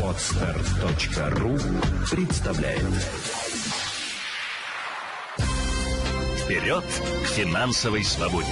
Отстар.ру представляет Вперед к финансовой свободе!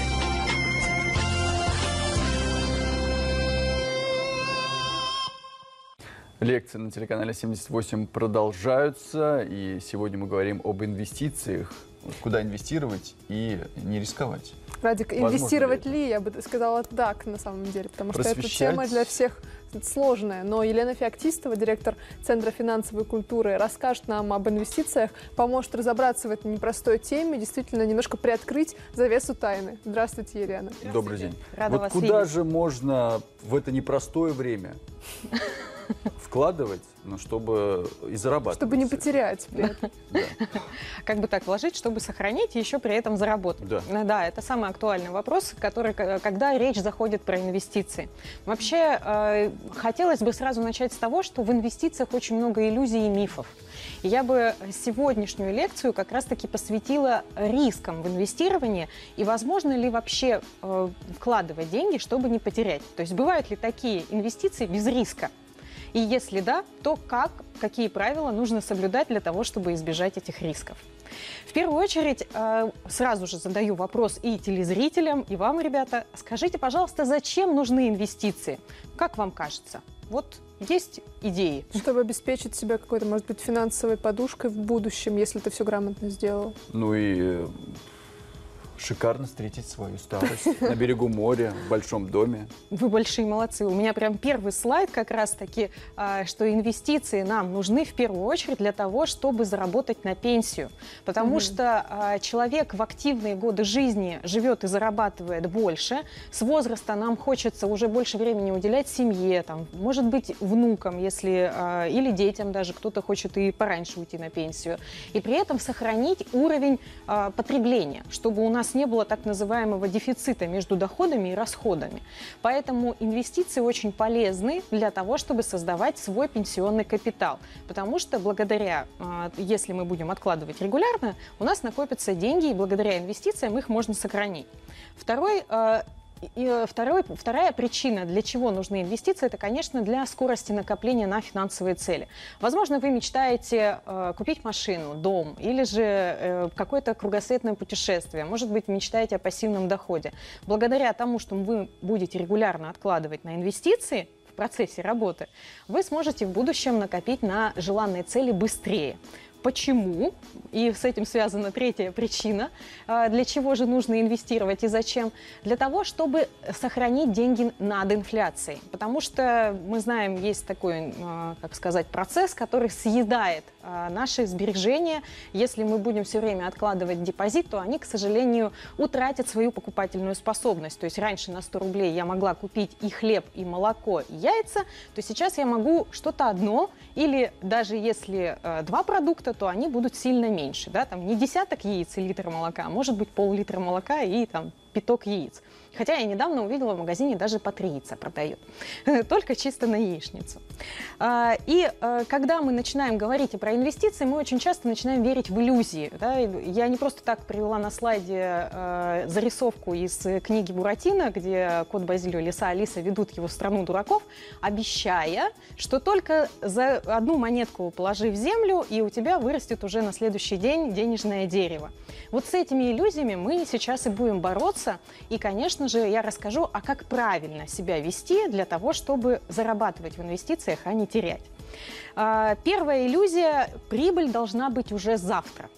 Лекции на телеканале 78 продолжаются, и сегодня мы говорим об инвестициях, куда инвестировать и не рисковать. Радик, Возможно инвестировать ли ли, я бы сказала так на самом деле, потому что эта тема для всех сложная. Но Елена Феоктистова, директор Центра финансовой культуры, расскажет нам об инвестициях, поможет разобраться в этой непростой теме, действительно немножко приоткрыть завесу тайны. Здравствуйте, Елена. Добрый день. Рада вот вас куда видеть. же можно в это непростое время вкладывать, ну, чтобы и зарабатывать? Чтобы не потерять. этом. Да. Как бы так вложить, чтобы сохранить и еще при этом заработать? Да. Ну Да, это самый актуальный вопрос, который, к- когда речь заходит про инвестиции. Вообще, э, хотелось бы сразу начать с того, что в инвестициях очень много иллюзий и мифов. И я бы сегодняшнюю лекцию как раз-таки посвятила рискам в инвестировании и возможно ли вообще э, вкладывать деньги, чтобы не потерять. То есть бывают ли такие инвестиции без риска? И если да, то как, какие правила нужно соблюдать для того, чтобы избежать этих рисков? В первую очередь, э, сразу же задаю вопрос и телезрителям, и вам, ребята. Скажите, пожалуйста, зачем нужны инвестиции? Как вам кажется? Вот есть идеи. Чтобы обеспечить себя какой-то, может быть, финансовой подушкой в будущем, если ты все грамотно сделал. Ну и э, шикарно встретить свою старость на берегу моря, в большом доме. Вы большие молодцы. У меня прям первый слайд как раз-таки, а, что инвестиции нам нужны в первую очередь для того, чтобы заработать на пенсию. Потому Мгм. что а, человек в активные годы жизни живет и зарабатывает больше. С возраста нам хочется уже больше времени уделять семье, там, может быть, внукам, если, а, или детям даже. Кто-то хочет и пораньше уйти на пенсию. И при этом сохранить уровень потребления, чтобы у нас не было так называемого дефицита между доходами и расходами. Поэтому инвестиции очень полезны для того, чтобы создавать свой пенсионный капитал. Потому что благодаря, а, если мы будем откладывать регулярно, у нас накопятся деньги, и благодаря инвестициям их можно сохранить. Второй а, и э, второй, вторая причина, для чего нужны инвестиции, это, конечно, для скорости накопления на финансовые цели. Возможно, вы мечтаете э, купить машину, дом или же э, какое-то кругосветное путешествие. Может быть, мечтаете о пассивном доходе. Благодаря тому, что вы будете регулярно откладывать на инвестиции, в процессе работы, вы сможете в будущем накопить на желанные цели быстрее. Почему? И с этим связана третья причина. А, Для чего же нужно инвестировать и зачем? Для того, чтобы сохранить деньги над инфляцией. Потому что мы знаем, есть такой, а, как сказать, процесс, который съедает наши сбережения. Если мы будем все время откладывать депозит, то они, к сожалению, утратят свою покупательную способность. То есть раньше на 100 рублей я могла купить и хлеб, и молоко, и яйца, то сейчас я могу что-то одно, или даже если э, два продукта, то они будут сильно меньше. Да? Там не десяток яиц и литр молока, а может быть пол-литра молока и там пяток яиц. Хотя я недавно увидела в магазине даже по три яйца продают. Только чисто на яичницу. А, И э, когда мы начинаем говорить про инвестиции, мы очень часто начинаем верить в иллюзии. Я не просто так привела на слайде э, зарисовку из книги Буратино, где кот Базилио, Лиса Алиса ведут его в страну дураков, обещая, что только за одну монетку положи в землю, и у тебя вырастет уже на следующий день денежное дерево. Вот с этими иллюзиями мы сейчас и будем бороться. И, конечно же, я расскажу, а как правильно себя вести для того, чтобы зарабатывать в инвестициях, а не терять. А, Первая иллюзия – прибыль должна быть уже завтра.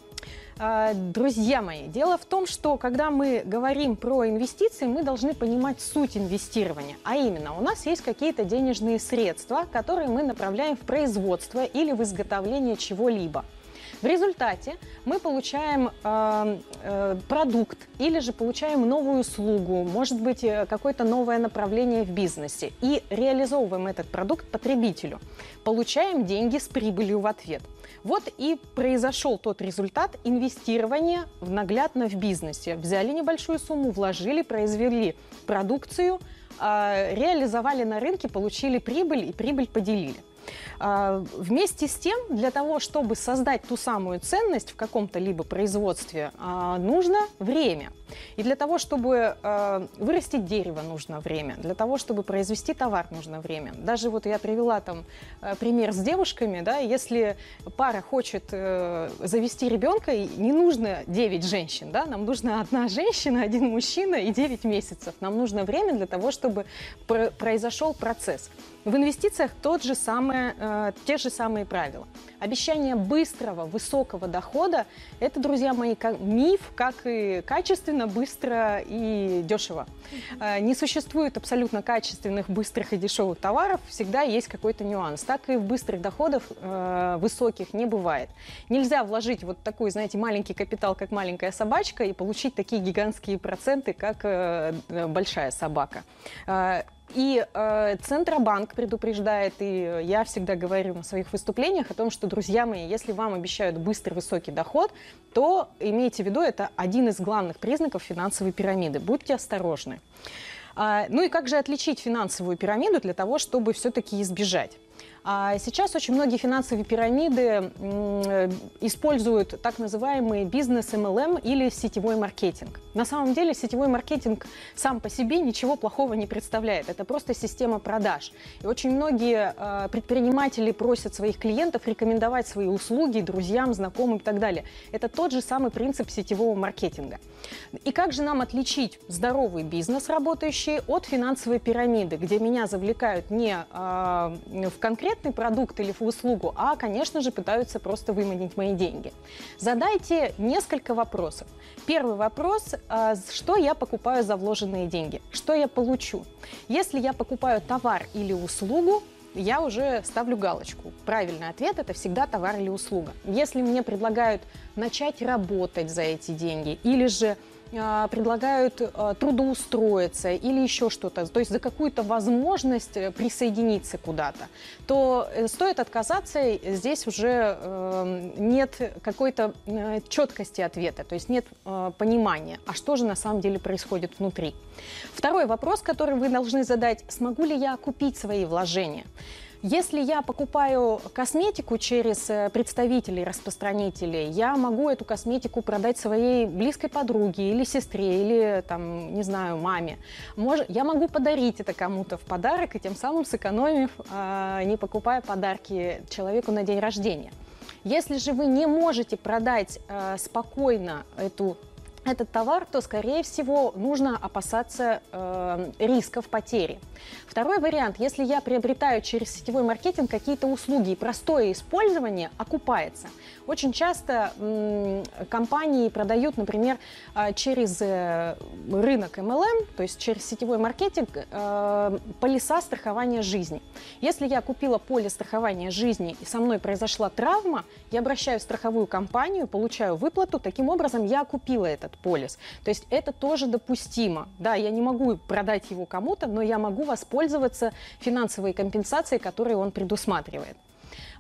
А, Друзья мои, дело в том, что когда мы говорим про инвестиции, мы должны понимать суть инвестирования. А именно, у нас есть какие-то денежные средства, которые мы направляем в производство или в изготовление чего-либо. В результате мы получаем э, э, продукт или же получаем новую услугу, может быть, э, какое-то новое направление в бизнесе и реализовываем этот продукт потребителю. Получаем деньги с прибылью в ответ. Вот и произошел тот результат инвестирования в наглядно в бизнесе. Взяли небольшую сумму, вложили, произвели продукцию, э, реализовали на рынке, получили прибыль и прибыль поделили. А, вместе с тем, для того, чтобы создать ту самую ценность в каком-то либо производстве, а, нужно время. И для того, чтобы а, вырастить дерево, нужно время. Для того, чтобы произвести товар, нужно время. Даже вот я привела там пример с девушками, да, если пара хочет э, завести ребенка, не нужно 9 женщин, да, нам нужна одна женщина, один мужчина и 9 месяцев. Нам нужно время для того, чтобы произошел процесс. В инвестициях тот же самое, э, те же самые правила. Обещание быстрого, высокого дохода – это, друзья мои, как миф, как и качественно, быстро и дешево. Э, не существует абсолютно качественных, быстрых и дешевых товаров, всегда есть какой-то нюанс. Так и в быстрых доходах э, высоких не бывает. Нельзя вложить вот такой, знаете, маленький капитал, как маленькая собачка, и получить такие гигантские проценты, как э, большая собака. Э, и э, Центробанк предупреждает, и я всегда говорю на своих выступлениях о том, что, друзья мои, если вам обещают быстрый высокий доход, то имейте в виду, это один из главных признаков финансовой пирамиды. Будьте осторожны. А, ну и как же отличить финансовую пирамиду для того, чтобы все-таки избежать? А сейчас очень многие финансовые пирамиды используют так называемый бизнес MLM или сетевой маркетинг. На самом деле сетевой маркетинг сам по себе ничего плохого не представляет. Это просто система продаж. И очень многие а, предприниматели просят своих клиентов рекомендовать свои услуги друзьям, знакомым и так далее. Это тот же самый принцип сетевого маркетинга. И как же нам отличить здоровый бизнес, работающий, от финансовой пирамиды, где меня завлекают не э, в конкретный продукт или услугу, а, конечно же, пытаются просто выманить мои деньги. Задайте несколько вопросов. Первый вопрос, э, что я покупаю за вложенные деньги? Что я получу? Если я покупаю товар или услугу, я уже ставлю галочку. Правильный ответ – это всегда товар или услуга. Если мне предлагают начать работать за эти деньги или же а, предлагают а, трудоустроиться или еще что-то, то есть за какую-то возможность э, присоединиться куда-то, то э, стоит отказаться, здесь уже э, нет какой-то четкости ответа, то есть нет понимания, а что же на самом деле происходит внутри. Второй вопрос, который вы должны задать, смогу ли я купить свои вложения? Если я покупаю косметику через э, представителей, распространителей, я могу эту косметику продать своей близкой подруге или сестре, или, там, не знаю, маме. Мож... Я могу подарить это кому-то в подарок и тем самым сэкономив, э, не покупая подарки человеку на день рождения. Если же вы не можете продать э, спокойно эту этот товар, то, скорее всего, нужно опасаться э, рисков потери. Второй вариант, если я приобретаю через сетевой маркетинг какие-то услуги, и простое использование окупается. Очень часто м, компании продают, например, э, через э, рынок MLM, то есть через сетевой маркетинг, э, полиса страхования жизни. Если я купила полис страхования жизни и со мной произошла травма, я обращаюсь в страховую компанию, получаю выплату, таким образом я купила этот полис. То есть это тоже допустимо. Да, я не могу продать его кому-то, но я могу воспользоваться финансовой компенсацией, которую он предусматривает.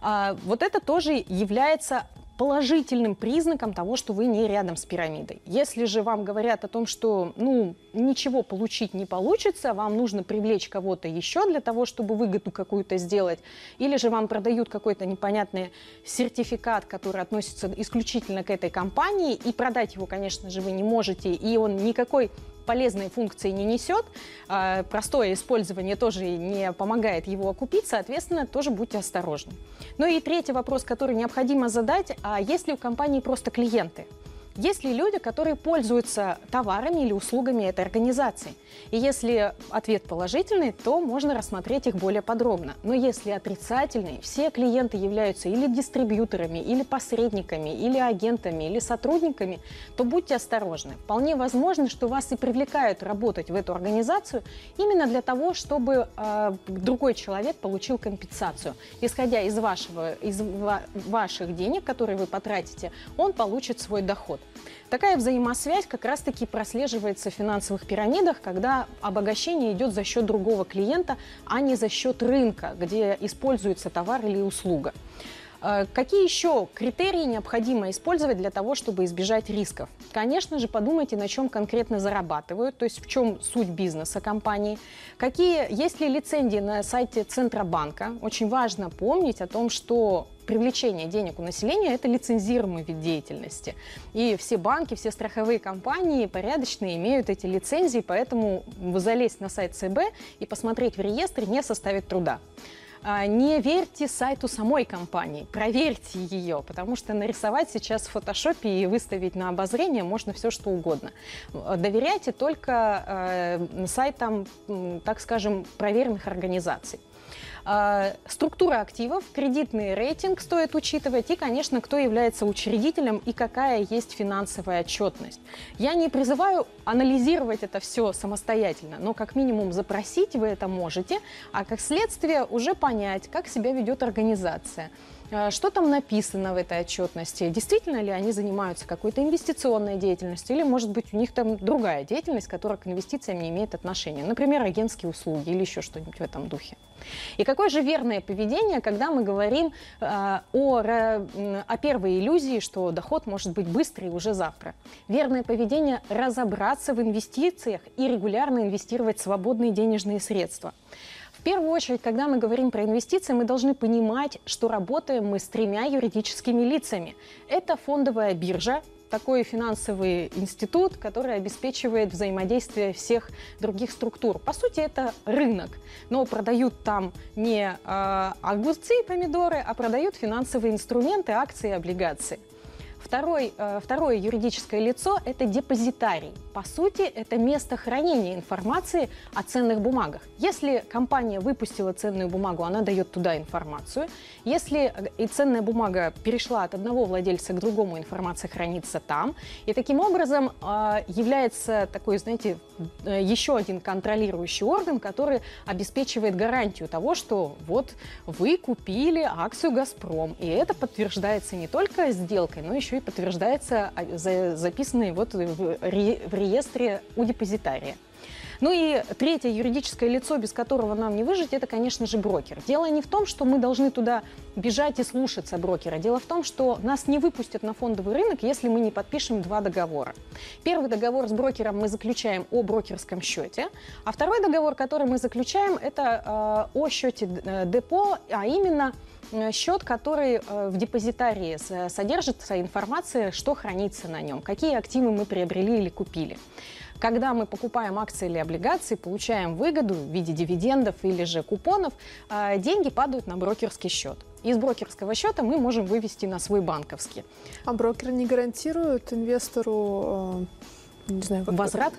А, вот это тоже является положительным признаком того, что вы не рядом с пирамидой. Если же вам говорят о том, что ну, ничего получить не получится, вам нужно привлечь кого-то еще для того, чтобы выгоду какую-то сделать, или же вам продают какой-то непонятный сертификат, который относится исключительно к этой компании, и продать его, конечно же, вы не можете, и он никакой полезной функции не несет, а, простое использование тоже не помогает его окупить, соответственно, тоже будьте осторожны. Ну и третий вопрос, который необходимо задать, а есть ли у компании просто клиенты? Есть ли люди, которые пользуются товарами или услугами этой организации? И если ответ положительный, то можно рассмотреть их более подробно. Но если отрицательный, все клиенты являются или дистрибьюторами, или посредниками, или агентами, или сотрудниками, то будьте осторожны. Вполне возможно, что вас и привлекают работать в эту организацию именно для того, чтобы э, другой человек получил компенсацию. Исходя из, вашего, из ва- ваших денег, которые вы потратите, он получит свой доход. Такая взаимосвязь как раз-таки прослеживается в финансовых пирамидах, когда обогащение идет за счет другого клиента, а не за счет рынка, где используется товар или услуга. Э, какие еще критерии необходимо использовать для того, чтобы избежать рисков? Конечно же, подумайте, на чем конкретно зарабатывают, то есть в чем суть бизнеса компании. Какие, есть ли лицензии на сайте Центробанка? Очень важно помнить о том, что привлечение денег у населения – это лицензируемый вид деятельности. И все банки, все страховые компании порядочные имеют эти лицензии, поэтому залезть на сайт ЦБ и посмотреть в реестре не составит труда. А, не верьте сайту самой компании, проверьте ее, потому что нарисовать сейчас в фотошопе и выставить на обозрение можно все что угодно. Доверяйте только э, сайтам, так скажем, проверенных организаций. А, структура активов, кредитный рейтинг стоит учитывать и, конечно, кто является учредителем и какая есть финансовая отчетность. Я не призываю анализировать это все самостоятельно, но как минимум запросить вы это можете, а как следствие уже понять, как себя ведет организация. А, что там написано в этой отчетности? Действительно ли они занимаются какой-то инвестиционной деятельностью? Или, может быть, у них там другая деятельность, которая к инвестициям не имеет отношения? Например, агентские услуги или еще что-нибудь в этом духе. И какое же верное поведение, когда мы говорим э, о, о первой иллюзии, что доход может быть быстрый уже завтра? Верное поведение – разобраться в инвестициях и регулярно инвестировать свободные денежные средства – первую очередь, когда мы говорим про инвестиции, мы должны понимать, что работаем мы с тремя юридическими лицами. Это фондовая биржа, такой финансовый институт, который обеспечивает взаимодействие всех других структур. По сути, это рынок, но продают там не э, огурцы и помидоры, а продают финансовые инструменты, акции и облигации. Второй, э, второе юридическое лицо – это депозитарий. По сути, это место хранения информации о ценных бумагах. Если компания выпустила ценную бумагу, она дает туда информацию. Если э, и ценная бумага перешла от одного владельца к другому, информация хранится там. И таким образом э, является такой, знаете, еще один контролирующий орган, который обеспечивает гарантию того, что вот вы купили акцию «Газпром», и это подтверждается не только сделкой, но еще и подтверждается а, записанный вот в реестре у депозитария. Ну и третье юридическое лицо, без которого нам не выжить, это, конечно же, брокер. Дело не в том, что мы должны туда бежать и слушаться брокера. Дело в том, что нас не выпустят на фондовый рынок, если мы не подпишем два договора. Первый договор с брокером мы заключаем о брокерском счете, а второй договор, который мы заключаем, это э, о счете э, депо, а именно Э, счет, который э, в депозитарии содержится информация, что хранится на нем, какие активы мы приобрели или купили. Когда мы покупаем акции или облигации, получаем выгоду в виде дивидендов или же купонов, э, деньги падают на брокерский счет. Из брокерского счета мы можем вывести на свой банковский. А брокер не гарантирует инвестору не знаю, как возврат?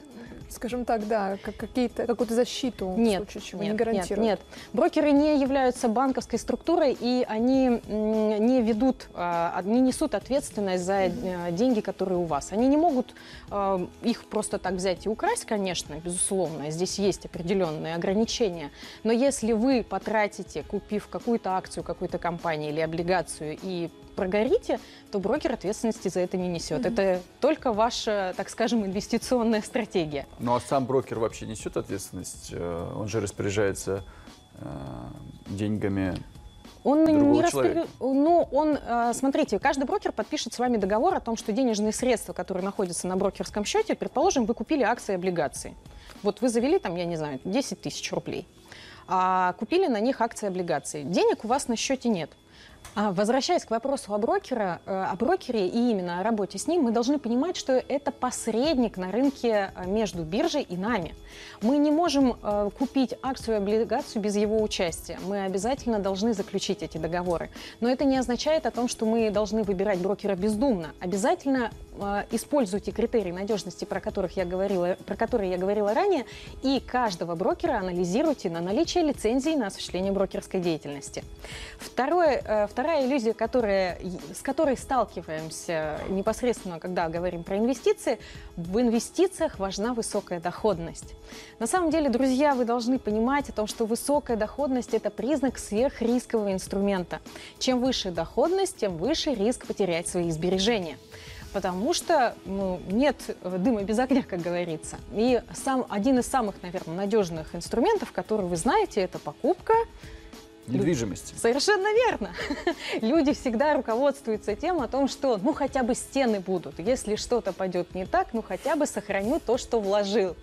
Скажем так, да, как какие-то, какую-то защиту нет, в случае чего нет, не гарантируют? Нет, нет. Брокеры не являются банковской структурой, и они не ведут, а, не несут ответственность за э, деньги, которые у вас. Они не могут э, их просто так взять и украсть, конечно, безусловно. Здесь есть определенные ограничения. Но если вы потратите, купив какую-то акцию какой-то компании или облигацию, и прогорите, то брокер ответственности за это не несет. Mm-hmm. Это только ваша, так скажем, инвестиционная стратегия. Ну а сам брокер вообще несет ответственность? Э, он же распоряжается э, деньгами он не распоряд... Ну, он, э, смотрите, каждый брокер подпишет с вами договор о том, что денежные средства, которые находятся на брокерском счете, предположим, вы купили акции и облигации. Вот вы завели там, я не знаю, 10 тысяч рублей, а купили на них акции и облигации. Денег у вас на счете нет. А, возвращаясь к вопросу о, брокера, э, о брокере и именно о работе с ним, мы должны понимать, что это посредник на рынке э, между биржей и нами. Мы не можем э, купить акцию и облигацию без его участия. Мы обязательно должны заключить эти договоры. Но это не означает о том, что мы должны выбирать брокера бездумно. Обязательно используйте критерии надежности, про, которых я говорила, про которые я говорила ранее, и каждого брокера анализируйте на наличие лицензии на осуществление брокерской деятельности. Второе, Вторая иллюзия, которая, с которой сталкиваемся непосредственно, когда говорим про инвестиции, в инвестициях важна высокая доходность. На самом деле, друзья, вы должны понимать о том, что высокая доходность – это признак сверхрискового инструмента. Чем выше доходность, тем выше риск потерять свои сбережения потому что ну, нет дыма без огня, как говорится. И сам, один из самых, наверное, надежных инструментов, который вы знаете, это покупка Недвижимости. Совершенно верно. Люди всегда руководствуются тем о том, что ну хотя бы стены будут. Если что-то пойдет не так, ну хотя бы сохраню то, что вложил.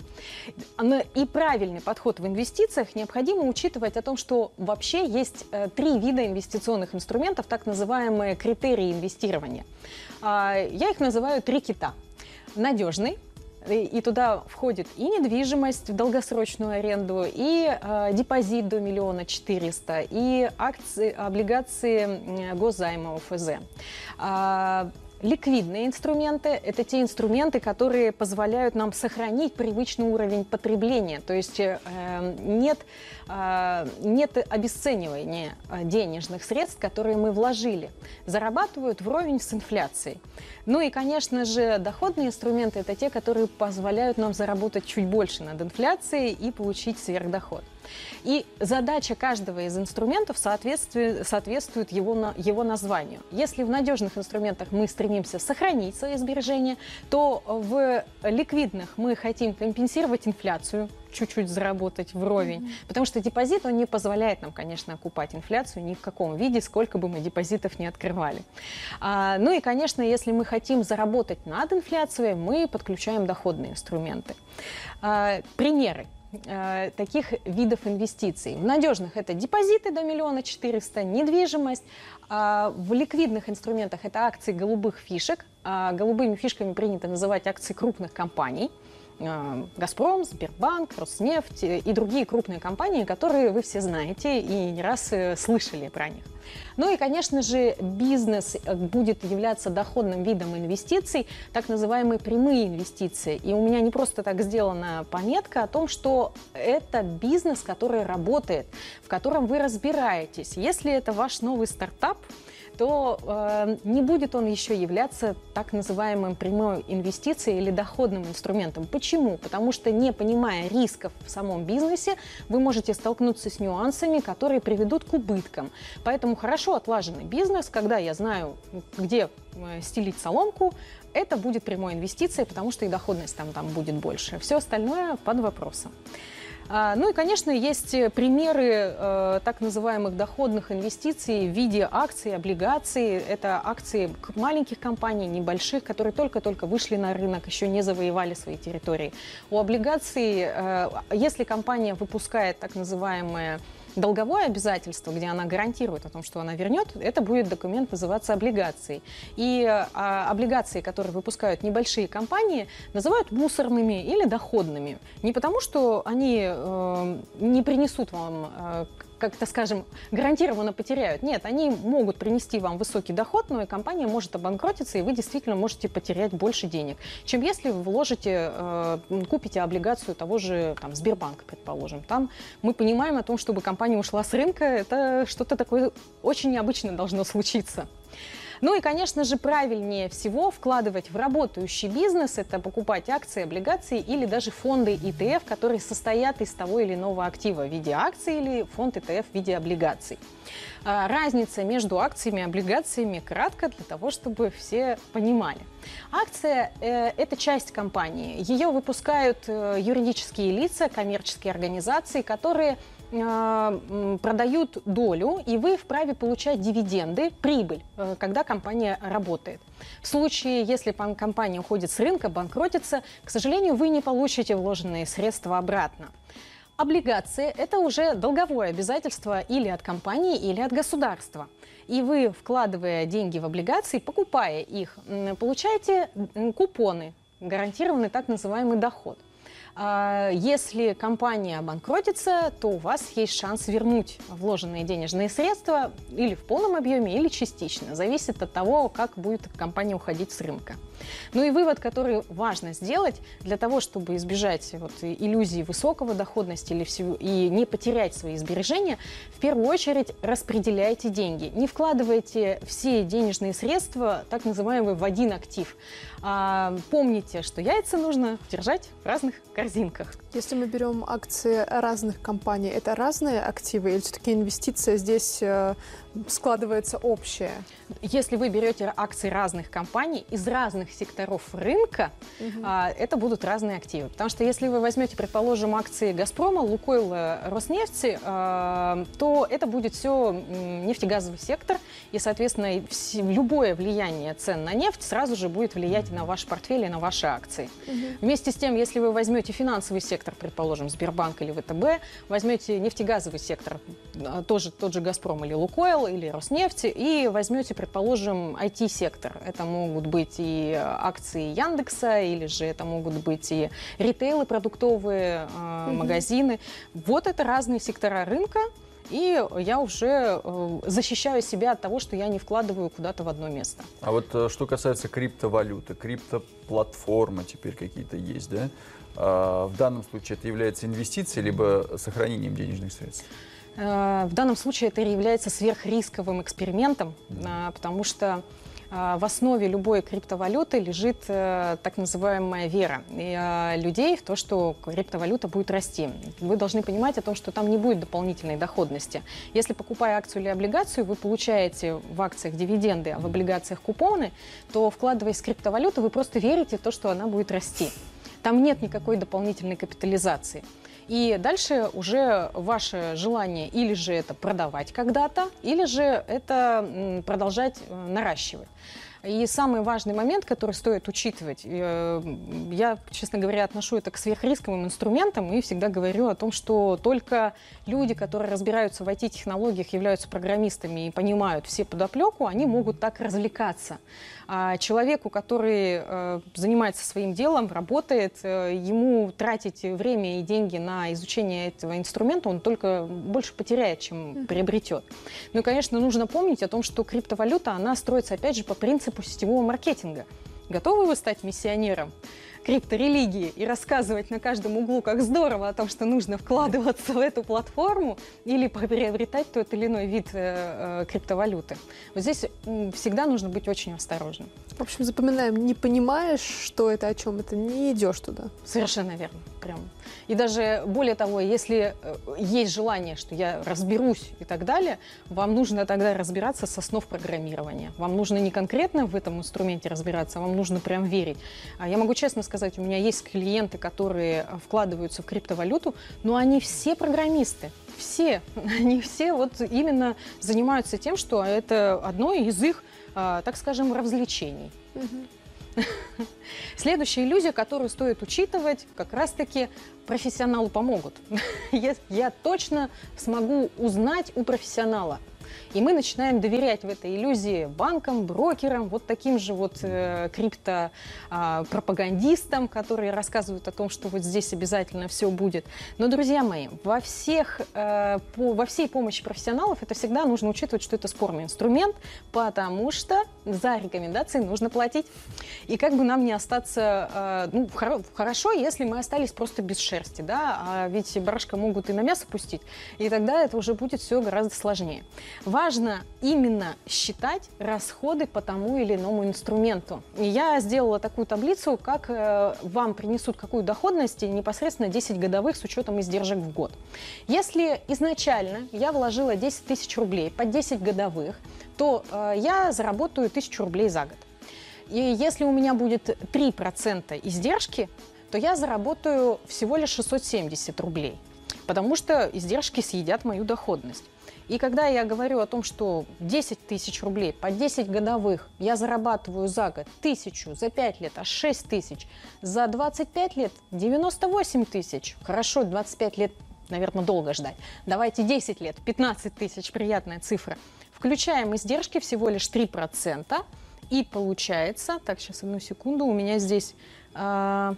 Но и правильный подход в инвестициях необходимо учитывать о том, что вообще есть э, три вида инвестиционных инструментов, так называемые критерии инвестирования. А, я их называю три кита. Надежный, и туда входит и недвижимость в долгосрочную аренду, и э, депозит до миллиона четыреста, и акции, облигации госзайма ОФЗ. Э, Ликвидные инструменты – это те инструменты, которые позволяют нам сохранить привычный уровень потребления. То есть э, нет, э, нет обесценивания э, денежных средств, которые мы вложили. Зарабатывают вровень с инфляцией. Ну и, конечно же, доходные инструменты – это те, которые позволяют нам заработать чуть больше над инфляцией и получить сверхдоход. И задача каждого из инструментов соответствует, соответствует его, его названию. Если в надежных инструментах мы стремимся сохранить свои сбережения, то в ликвидных мы хотим компенсировать инфляцию, чуть-чуть заработать вровень. Mm-hmm. Потому что депозит, он не позволяет нам, конечно, окупать инфляцию ни в каком виде, сколько бы мы депозитов не открывали. А, ну и, конечно, если мы хотим заработать над инфляцией, мы подключаем доходные инструменты. А, примеры. Э, таких видов инвестиций. В надежных это депозиты до миллиона четыреста, недвижимость. А в ликвидных инструментах это акции голубых фишек. А голубыми фишками принято называть акции крупных компаний – Э, Газпром, Сбербанк, Роснефть и другие крупные компании, которые вы все знаете и не раз э, слышали про них. Ну и, конечно же, бизнес э, будет являться доходным видом инвестиций, так называемые прямые инвестиции. И у меня не просто так сделана пометка о том, что это бизнес, который работает, в котором вы разбираетесь. Если это ваш новый стартап, то э, не будет он еще являться так называемым прямой инвестицией или доходным инструментом. Почему? Потому что не понимая рисков в самом бизнесе, вы можете столкнуться с нюансами, которые приведут к убыткам. Поэтому хорошо отлаженный бизнес, когда я знаю, где э, стелить соломку, это будет прямой инвестицией, потому что и доходность там, там будет больше. Все остальное под вопросом. А, ну и, конечно, есть э, примеры э, так называемых доходных инвестиций в виде акций, облигаций. Это акции маленьких компаний, небольших, которые только-только вышли на рынок, еще не завоевали свои территории. У облигаций, э, если компания выпускает так называемые долговое обязательство, где она гарантирует о том, что она вернет, это будет документ называться облигацией. И а, облигации, которые выпускают небольшие компании, называют мусорными или доходными. Не потому, что они э, не принесут вам э, как-то, скажем, гарантированно потеряют. Нет, они могут принести вам высокий доход, но и компания может обанкротиться, и вы действительно можете потерять больше денег, чем если вы вложите, э, купите облигацию того же там, Сбербанка, предположим. Там мы понимаем о том, чтобы компания ушла с рынка, это что-то такое очень необычное должно случиться. Ну и, конечно же, правильнее всего вкладывать в работающий бизнес, это покупать акции, облигации или даже фонды ETF, которые состоят из того или иного актива в виде акций или фонд ETF в виде облигаций. А, разница между акциями и облигациями кратко для того, чтобы все понимали. Акция э, – это часть компании. Ее выпускают э, юридические лица, коммерческие организации, которые продают долю, и вы вправе получать дивиденды, прибыль, э, когда компания работает. В случае, если компания уходит с рынка, банкротится, к сожалению, вы не получите вложенные средства обратно. Облигации – это уже долговое обязательство или от компании, или от государства. И вы, вкладывая деньги в облигации, покупая их, получаете купоны, гарантированный так называемый доход – если компания обанкротится, то у вас есть шанс вернуть вложенные денежные средства или в полном объеме, или частично. Зависит от того, как будет компания уходить с рынка. Ну и вывод, который важно сделать для того, чтобы избежать вот иллюзии высокого доходности или всего, и не потерять свои сбережения, в первую очередь распределяйте деньги. Не вкладывайте все денежные средства, так называемые, в один актив. А, помните, что яйца нужно держать в разных корзинах корзинках. Если мы берем акции разных компаний, это разные активы или все-таки инвестиция здесь э, складывается общая? Если вы берете акции разных компаний из разных секторов рынка, а, это будут разные активы. Потому что если вы возьмете, предположим, акции «Газпрома», «Лукойла», «Роснефти», а, то это будет все нефтегазовый сектор, и, соответственно, любое влияние цен на нефть сразу же будет влиять на ваш портфель, и на ваши акции. Мгм. Вместе с тем, если вы возьмете финансовый сектор, предположим, Сбербанк или ВТБ, возьмете нефтегазовый сектор, а, тоже тот же «Газпром» или «Лукойл», или «Роснефть», и возьмете, предположим, IT-сектор. Это могут быть и акции Яндекса, или же это могут быть и ритейлы продуктовые, а, Мгм. магазины. Вот это разные сектора рынка, и я уже э, защищаю себя от того, что я не вкладываю куда-то в одно место. А вот э, что касается криптовалюты, криптоплатформы теперь какие-то есть, да? А, в данном случае это является инвестицией либо сохранением денежных средств? Э, В данном случае это является сверхрисковым экспериментом, а, потому что а, в основе любой криптовалюты лежит э, так называемая вера а, людей в то, что криптовалюта будет расти. Вы должны понимать о том, что там не будет дополнительной доходности. Если покупая акцию или облигацию, вы получаете в акциях дивиденды, а в облигациях купоны, то вкладываясь в криптовалюту, вы просто верите в то, что она будет расти. Там нет никакой дополнительной капитализации. И дальше уже ваше желание или же это продавать когда-то, или же это продолжать э, наращивать. И самый важный момент, который стоит учитывать, э, я, честно говоря, отношу это к сверхрисковым инструментам и всегда говорю о том, что только люди, которые разбираются в IT-технологиях, являются программистами и понимают все подоплеку, они могут так развлекаться. А человеку, который э, занимается своим делом, работает, э, ему тратить время и деньги на изучение этого инструмента, он только больше потеряет, чем приобретет. Ну и, конечно, нужно помнить о том, что криптовалюта, она строится, опять же, по принципу сетевого маркетинга. Готовы вы стать миссионером крипторелигии и рассказывать на каждом углу, как здорово о том, что нужно вкладываться в эту платформу или приобретать тот или иной вид э, э, криптовалюты. Вот здесь всегда нужно быть очень осторожным. В общем, запоминаем, не понимаешь, что это, о чем это, не идешь туда. Совершенно верно. Прям. И даже более того, если э, есть желание, что я разберусь и так далее, вам нужно тогда разбираться с основ программирования. Вам нужно не конкретно в этом инструменте разбираться, а вам нужно прям верить. А я могу честно сказать, у меня есть клиенты, которые э, вкладываются в криптовалюту, но они все программисты. Все. Они все вот именно занимаются тем, что это одно из их, а, так скажем, развлечений. Следующая иллюзия, которую стоит учитывать, как раз-таки профессионалу помогут. Я, я точно смогу узнать у профессионала. И мы начинаем доверять в этой иллюзии банкам, брокерам, вот таким же вот э, крипто-пропагандистам, которые рассказывают о том, что вот здесь обязательно все будет. Но, друзья мои, во, всех, э, по, во всей помощи профессионалов это всегда нужно учитывать, что это спорный инструмент, потому что за рекомендации нужно платить. И как бы нам не остаться, э, ну, хоро- хорошо, если мы остались просто без шерсти, да, а ведь барашка могут и на мясо пустить, и тогда это уже будет все гораздо сложнее. Важно именно считать расходы по тому или иному инструменту. Я сделала такую таблицу, как э, вам принесут какую доходность непосредственно 10 годовых с учетом издержек в год. Если изначально я вложила 10 тысяч рублей под 10 годовых, то э, я заработаю 1000 рублей за год. И если у меня будет 3% издержки, то я заработаю всего лишь 670 рублей, потому что издержки съедят мою доходность. И когда я говорю о том, что 10 тысяч рублей по 10 годовых я зарабатываю за год тысячу, за 5 лет аж 6 тысяч, за 25 лет 98 тысяч. Хорошо, 25 лет, наверное, долго ждать. Давайте 10 лет, 15 тысяч, приятная цифра. Включаем издержки всего лишь 3%. И получается, так, сейчас одну секунду, у меня здесь... а,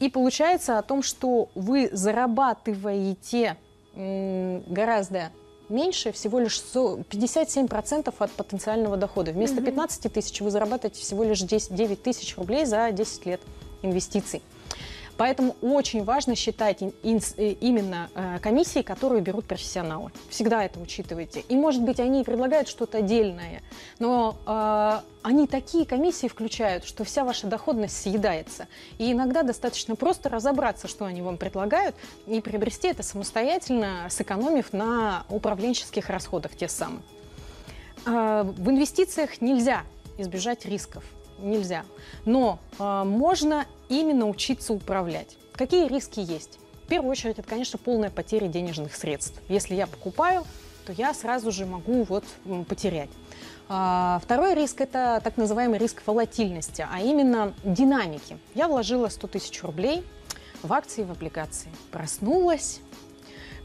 и получается о том, что вы зарабатываете гораздо меньше, всего лишь со- 57% от потенциального дохода. Вместо 15 тысяч вы зарабатываете всего лишь 10 9 тысяч рублей за 10 лет инвестиций. Поэтому очень важно считать именно комиссии, которые берут профессионалы. Всегда это учитывайте. И, может быть, они предлагают что-то отдельное, но они такие комиссии включают, что вся ваша доходность съедается. И иногда достаточно просто разобраться, что они вам предлагают, и приобрести это самостоятельно, сэкономив на управленческих расходах те самые. В инвестициях нельзя избежать рисков. Нельзя. Но а, можно именно учиться управлять. Какие риски есть? В первую очередь, это, конечно, полная потеря денежных средств. Если я покупаю, то я сразу же могу вот потерять. А, второй риск – это так называемый риск волатильности, а именно динамики. Я вложила 100 тысяч рублей в акции, в облигации. Проснулась,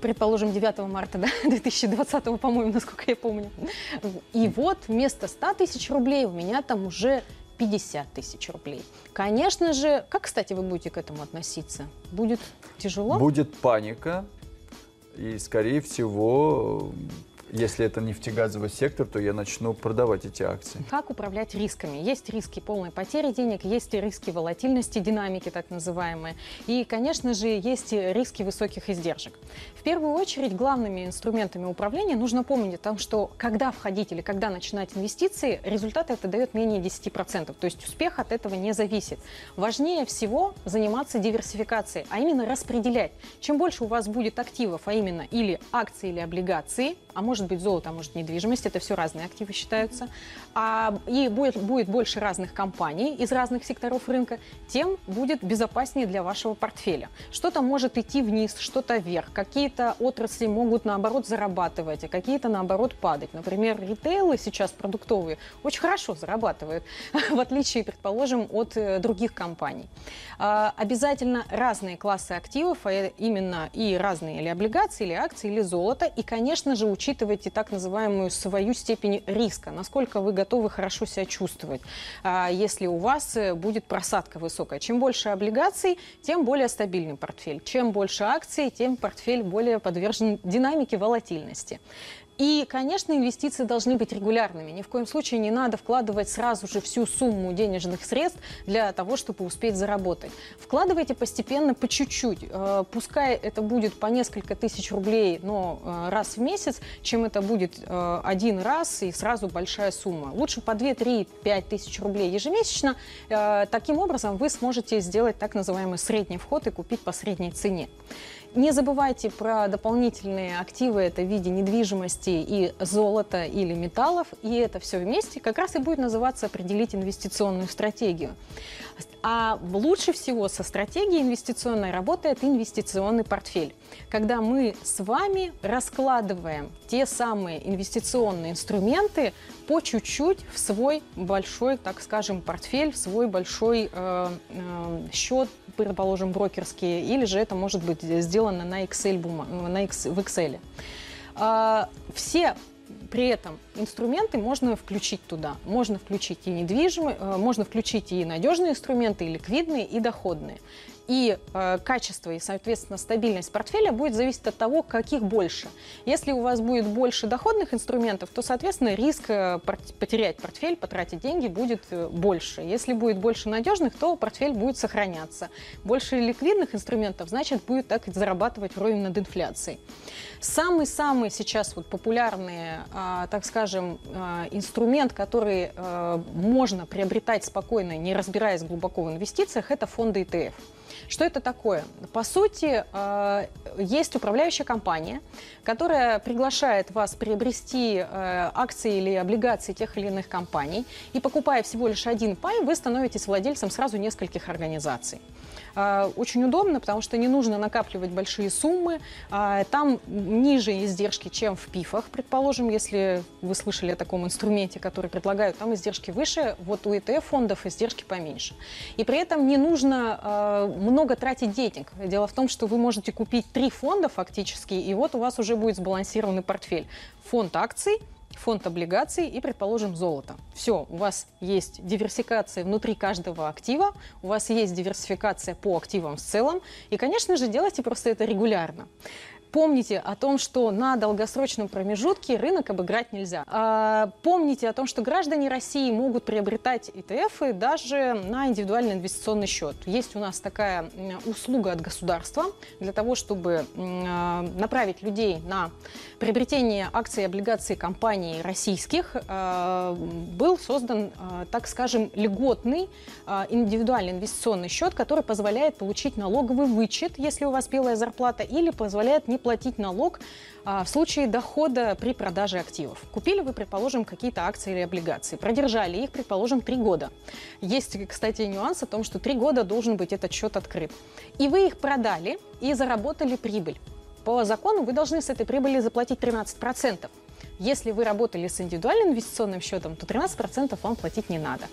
предположим, 9 марта да, 2020, по-моему, насколько я помню. И вот вместо 100 тысяч рублей у меня там уже 50 тысяч рублей. Конечно же, как, кстати, вы будете к этому относиться? Будет тяжело? Будет паника, и, скорее всего, если это нефтегазовый сектор, то я начну продавать эти акции. Как управлять рисками? Есть риски полной потери денег, есть риски волатильности, динамики так называемые. И, конечно же, есть риски высоких издержек. В первую очередь, главными инструментами управления нужно помнить о том, что когда входить или когда начинать инвестиции, результат это дает менее 10%. То есть успех от этого не зависит. Важнее всего заниматься диверсификацией, а именно распределять. Чем больше у вас будет активов, а именно или акции, или облигации, а может быть золото, а может недвижимость, это все разные активы считаются, а, и будет, будет больше разных компаний из разных секторов рынка, тем будет безопаснее для вашего портфеля. Что-то может идти вниз, что-то вверх, какие-то отрасли могут наоборот зарабатывать, а какие-то наоборот падать. Например, ритейлы сейчас продуктовые очень хорошо зарабатывают, в отличие, предположим, от э, других компаний. А, обязательно разные классы активов, а именно и разные или облигации, или акции, или золото, и, конечно же, учитывайте так называемую свою степень риска, насколько вы готовы хорошо себя чувствовать, а, если у вас э, будет просадка высокая. Чем больше облигаций, тем более стабильный портфель. Чем больше акций, тем портфель более подвержен динамике волатильности. И, конечно, инвестиции должны быть регулярными. Ни в коем случае не надо вкладывать сразу же всю сумму денежных средств для того, чтобы успеть заработать. Вкладывайте постепенно, по чуть-чуть. Э, пускай это будет по несколько тысяч рублей, но э, раз в месяц, чем это будет э, один раз и сразу большая сумма. Лучше по 2, 3, 5 тысяч рублей ежемесячно. Таким образом вы сможете сделать так называемый средний вход и купить по средней цене. Не забывайте про дополнительные активы, это в виде недвижимости и золота или металлов, и это все вместе как раз и будет называться определить инвестиционную стратегию. А лучше всего со стратегией инвестиционной работает инвестиционный портфель, когда мы с вами раскладываем те самые инвестиционные инструменты по чуть-чуть в свой большой, так скажем, портфель, в свой большой э, э, счет, предположим, брокерский, или же это может быть сделано на Excel, на X, в Excel. Э, все при этом инструменты можно включить туда. Можно включить и недвижимые, э, можно включить и надежные инструменты, и ликвидные, и доходные и э, качество и, соответственно, стабильность портфеля будет зависеть от того, каких больше. Если у вас будет больше доходных инструментов, то, соответственно, риск э, потерять портфель, потратить деньги будет э, больше. Если будет больше надежных, то портфель будет сохраняться. Больше ликвидных инструментов, значит, будет так зарабатывать вровень над инфляцией. Самый-самый сейчас вот популярный, э, так скажем, э, инструмент, который э, можно приобретать спокойно, не разбираясь глубоко в инвестициях, это фонды ETF. Что это такое? По сути, э, есть управляющая компания, которая приглашает вас приобрести э, акции или облигации тех или иных компаний, и покупая всего лишь один пай, вы становитесь владельцем сразу нескольких организаций. Э, очень удобно, потому что не нужно накапливать большие суммы. Там ниже издержки, чем в ПИФах, предположим, если вы слышали о таком инструменте, который предлагают, там издержки выше, вот у ETF-фондов издержки поменьше. И при этом не нужно много тратить денег. Дело в том, что вы можете купить три фонда фактически, и вот у вас уже будет сбалансированный портфель. Фонд акций, фонд облигаций и, предположим, золото. Все, у вас есть диверсификация внутри каждого актива, у вас есть диверсификация по активам в целом, и, конечно же, делайте просто это регулярно. Помните о том, что на долгосрочном промежутке рынок обыграть нельзя. А, помните о том, что граждане России могут приобретать ETF даже на индивидуальный инвестиционный счет. Есть у нас такая услуга от государства для того, чтобы а, направить людей на приобретение акций и облигаций компаний российских. А, был создан, так скажем, льготный индивидуальный инвестиционный счет, который позволяет получить налоговый вычет, если у вас белая зарплата, или позволяет не платить налог а, в случае дохода при продаже активов. Купили вы, предположим, какие-то акции или облигации, продержали их, предположим, три года. Есть, кстати, нюанс о том, что три года должен быть этот счет открыт. И вы их продали и заработали прибыль. По закону вы должны с этой прибыли заплатить 13%. Если вы работали с индивидуальным инвестиционным счетом, то 13% вам платить не надо.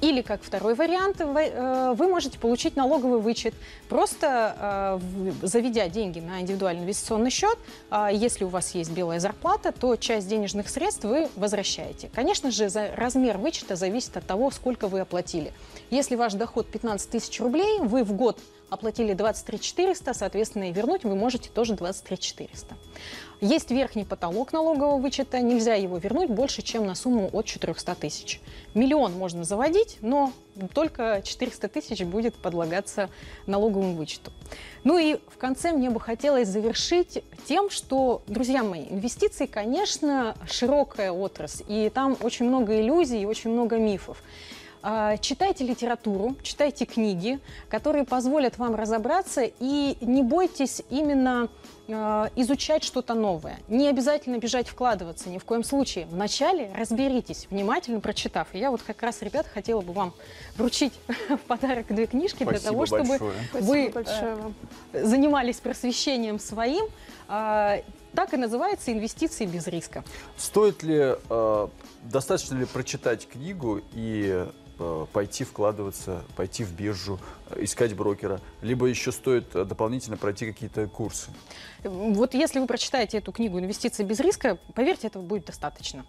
Или, как второй вариант, вы, э, можете получить налоговый вычет, просто э, заведя деньги на индивидуальный инвестиционный счет. Э, если у вас есть белая зарплата, то часть денежных средств вы возвращаете. Конечно же, размер вычета зависит от того, сколько вы оплатили. Если ваш доход 15 тысяч рублей, вы в год оплатили 23 400, соответственно, и вернуть вы можете тоже 23 400. Есть верхний потолок налогового вычета, нельзя его вернуть больше, чем на сумму от 400 тысяч. Миллион можно заводить, но только 400 тысяч будет подлагаться налоговому вычету. Ну и в конце мне бы хотелось завершить тем, что, друзья мои, инвестиции, конечно, широкая отрасль, и там очень много иллюзий и очень много мифов. А, читайте литературу, читайте книги, которые позволят вам разобраться и не бойтесь именно а, изучать что-то новое. Не обязательно бежать вкладываться, ни в коем случае. Вначале разберитесь, внимательно прочитав. И я вот как раз, ребят, хотела бы вам вручить в подарок две книжки Спасибо для того, чтобы большое. вы большое э, занимались просвещением своим. А, так и называется «Инвестиции без риска». Стоит ли, э, достаточно ли прочитать книгу и пойти вкладываться, пойти в биржу, э, искать брокера, либо еще стоит э, дополнительно пройти какие-то курсы? Вот если вы прочитаете эту книгу «Инвестиции без риска», поверьте, этого будет достаточно.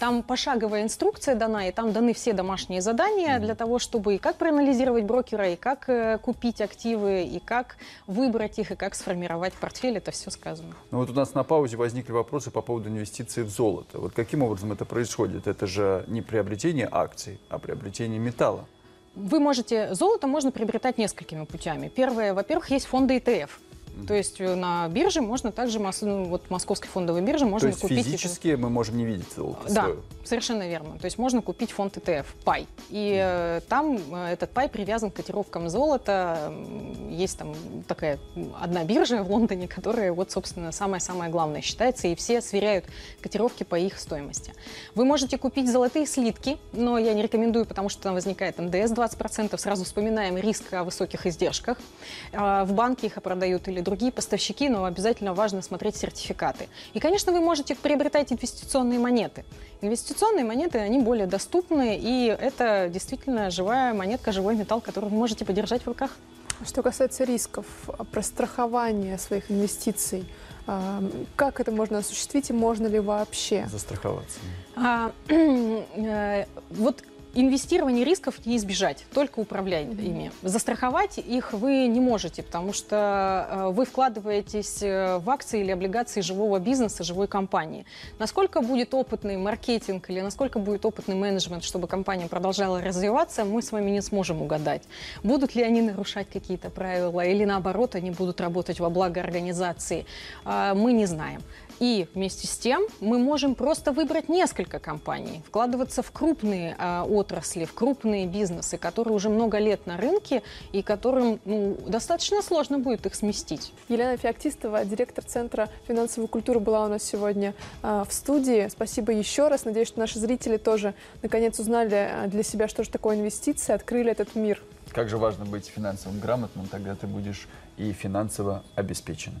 Там пошаговая инструкция дана, и там даны все домашние задания для того, чтобы и как проанализировать брокера, и как э, купить активы, и как выбрать их, и как сформировать портфель. Это все сказано. Ну вот у нас на паузе возникли вопросы по поводу инвестиций в золото. Вот каким образом это происходит? Это же не приобретение акций, а приобретение металла. Вы можете, золото можно приобретать несколькими путями. Первое, во-первых, есть фонды ETF. То есть э, на бирже можно также, ну, вот московской фондовой бирже можно То есть купить... физически мы можем не видеть золото Да, свое. совершенно верно. То есть можно купить фонд ETF, пай. И э, там э, этот пай привязан к котировкам золота. Есть там такая одна биржа в Лондоне, которая вот, собственно, самое-самое главное считается, и все сверяют котировки по их стоимости. Вы можете купить золотые слитки, но я не рекомендую, потому что там возникает НДС 20%. Сразу вспоминаем риск о высоких издержках. А, В банке их продают или другие поставщики, но обязательно важно смотреть сертификаты. И, конечно, вы можете приобретать инвестиционные монеты. Инвестиционные монеты, они более доступны, и это действительно живая монетка, живой металл, который вы можете подержать в руках. Что касается рисков, а, про страхование своих инвестиций, а, как это можно осуществить и можно ли вообще? Застраховаться. А, э, вот инвестирование рисков не избежать, только управлять ими. Застраховать их вы не можете, потому что э, вы вкладываетесь э, в акции или облигации живого бизнеса, живой компании. Насколько будет опытный маркетинг или насколько будет опытный менеджмент, чтобы компания продолжала развиваться, мы с вами не сможем угадать. Будут ли они нарушать какие-то правила или наоборот они будут работать во благо организации, а, мы не знаем. И вместе с тем мы можем просто выбрать несколько компаний, вкладываться в крупные а, отрасли, в крупные бизнесы, которые уже много лет на рынке и которым ну, достаточно сложно будет их сместить. Елена Феоктистова, директор Центра финансовой культуры, была у нас сегодня а, в студии. Спасибо еще раз. Надеюсь, что наши зрители тоже наконец узнали а, для себя, что же такое инвестиции, открыли этот мир. Как же важно быть финансово грамотным, тогда ты будешь и финансово обеспеченным.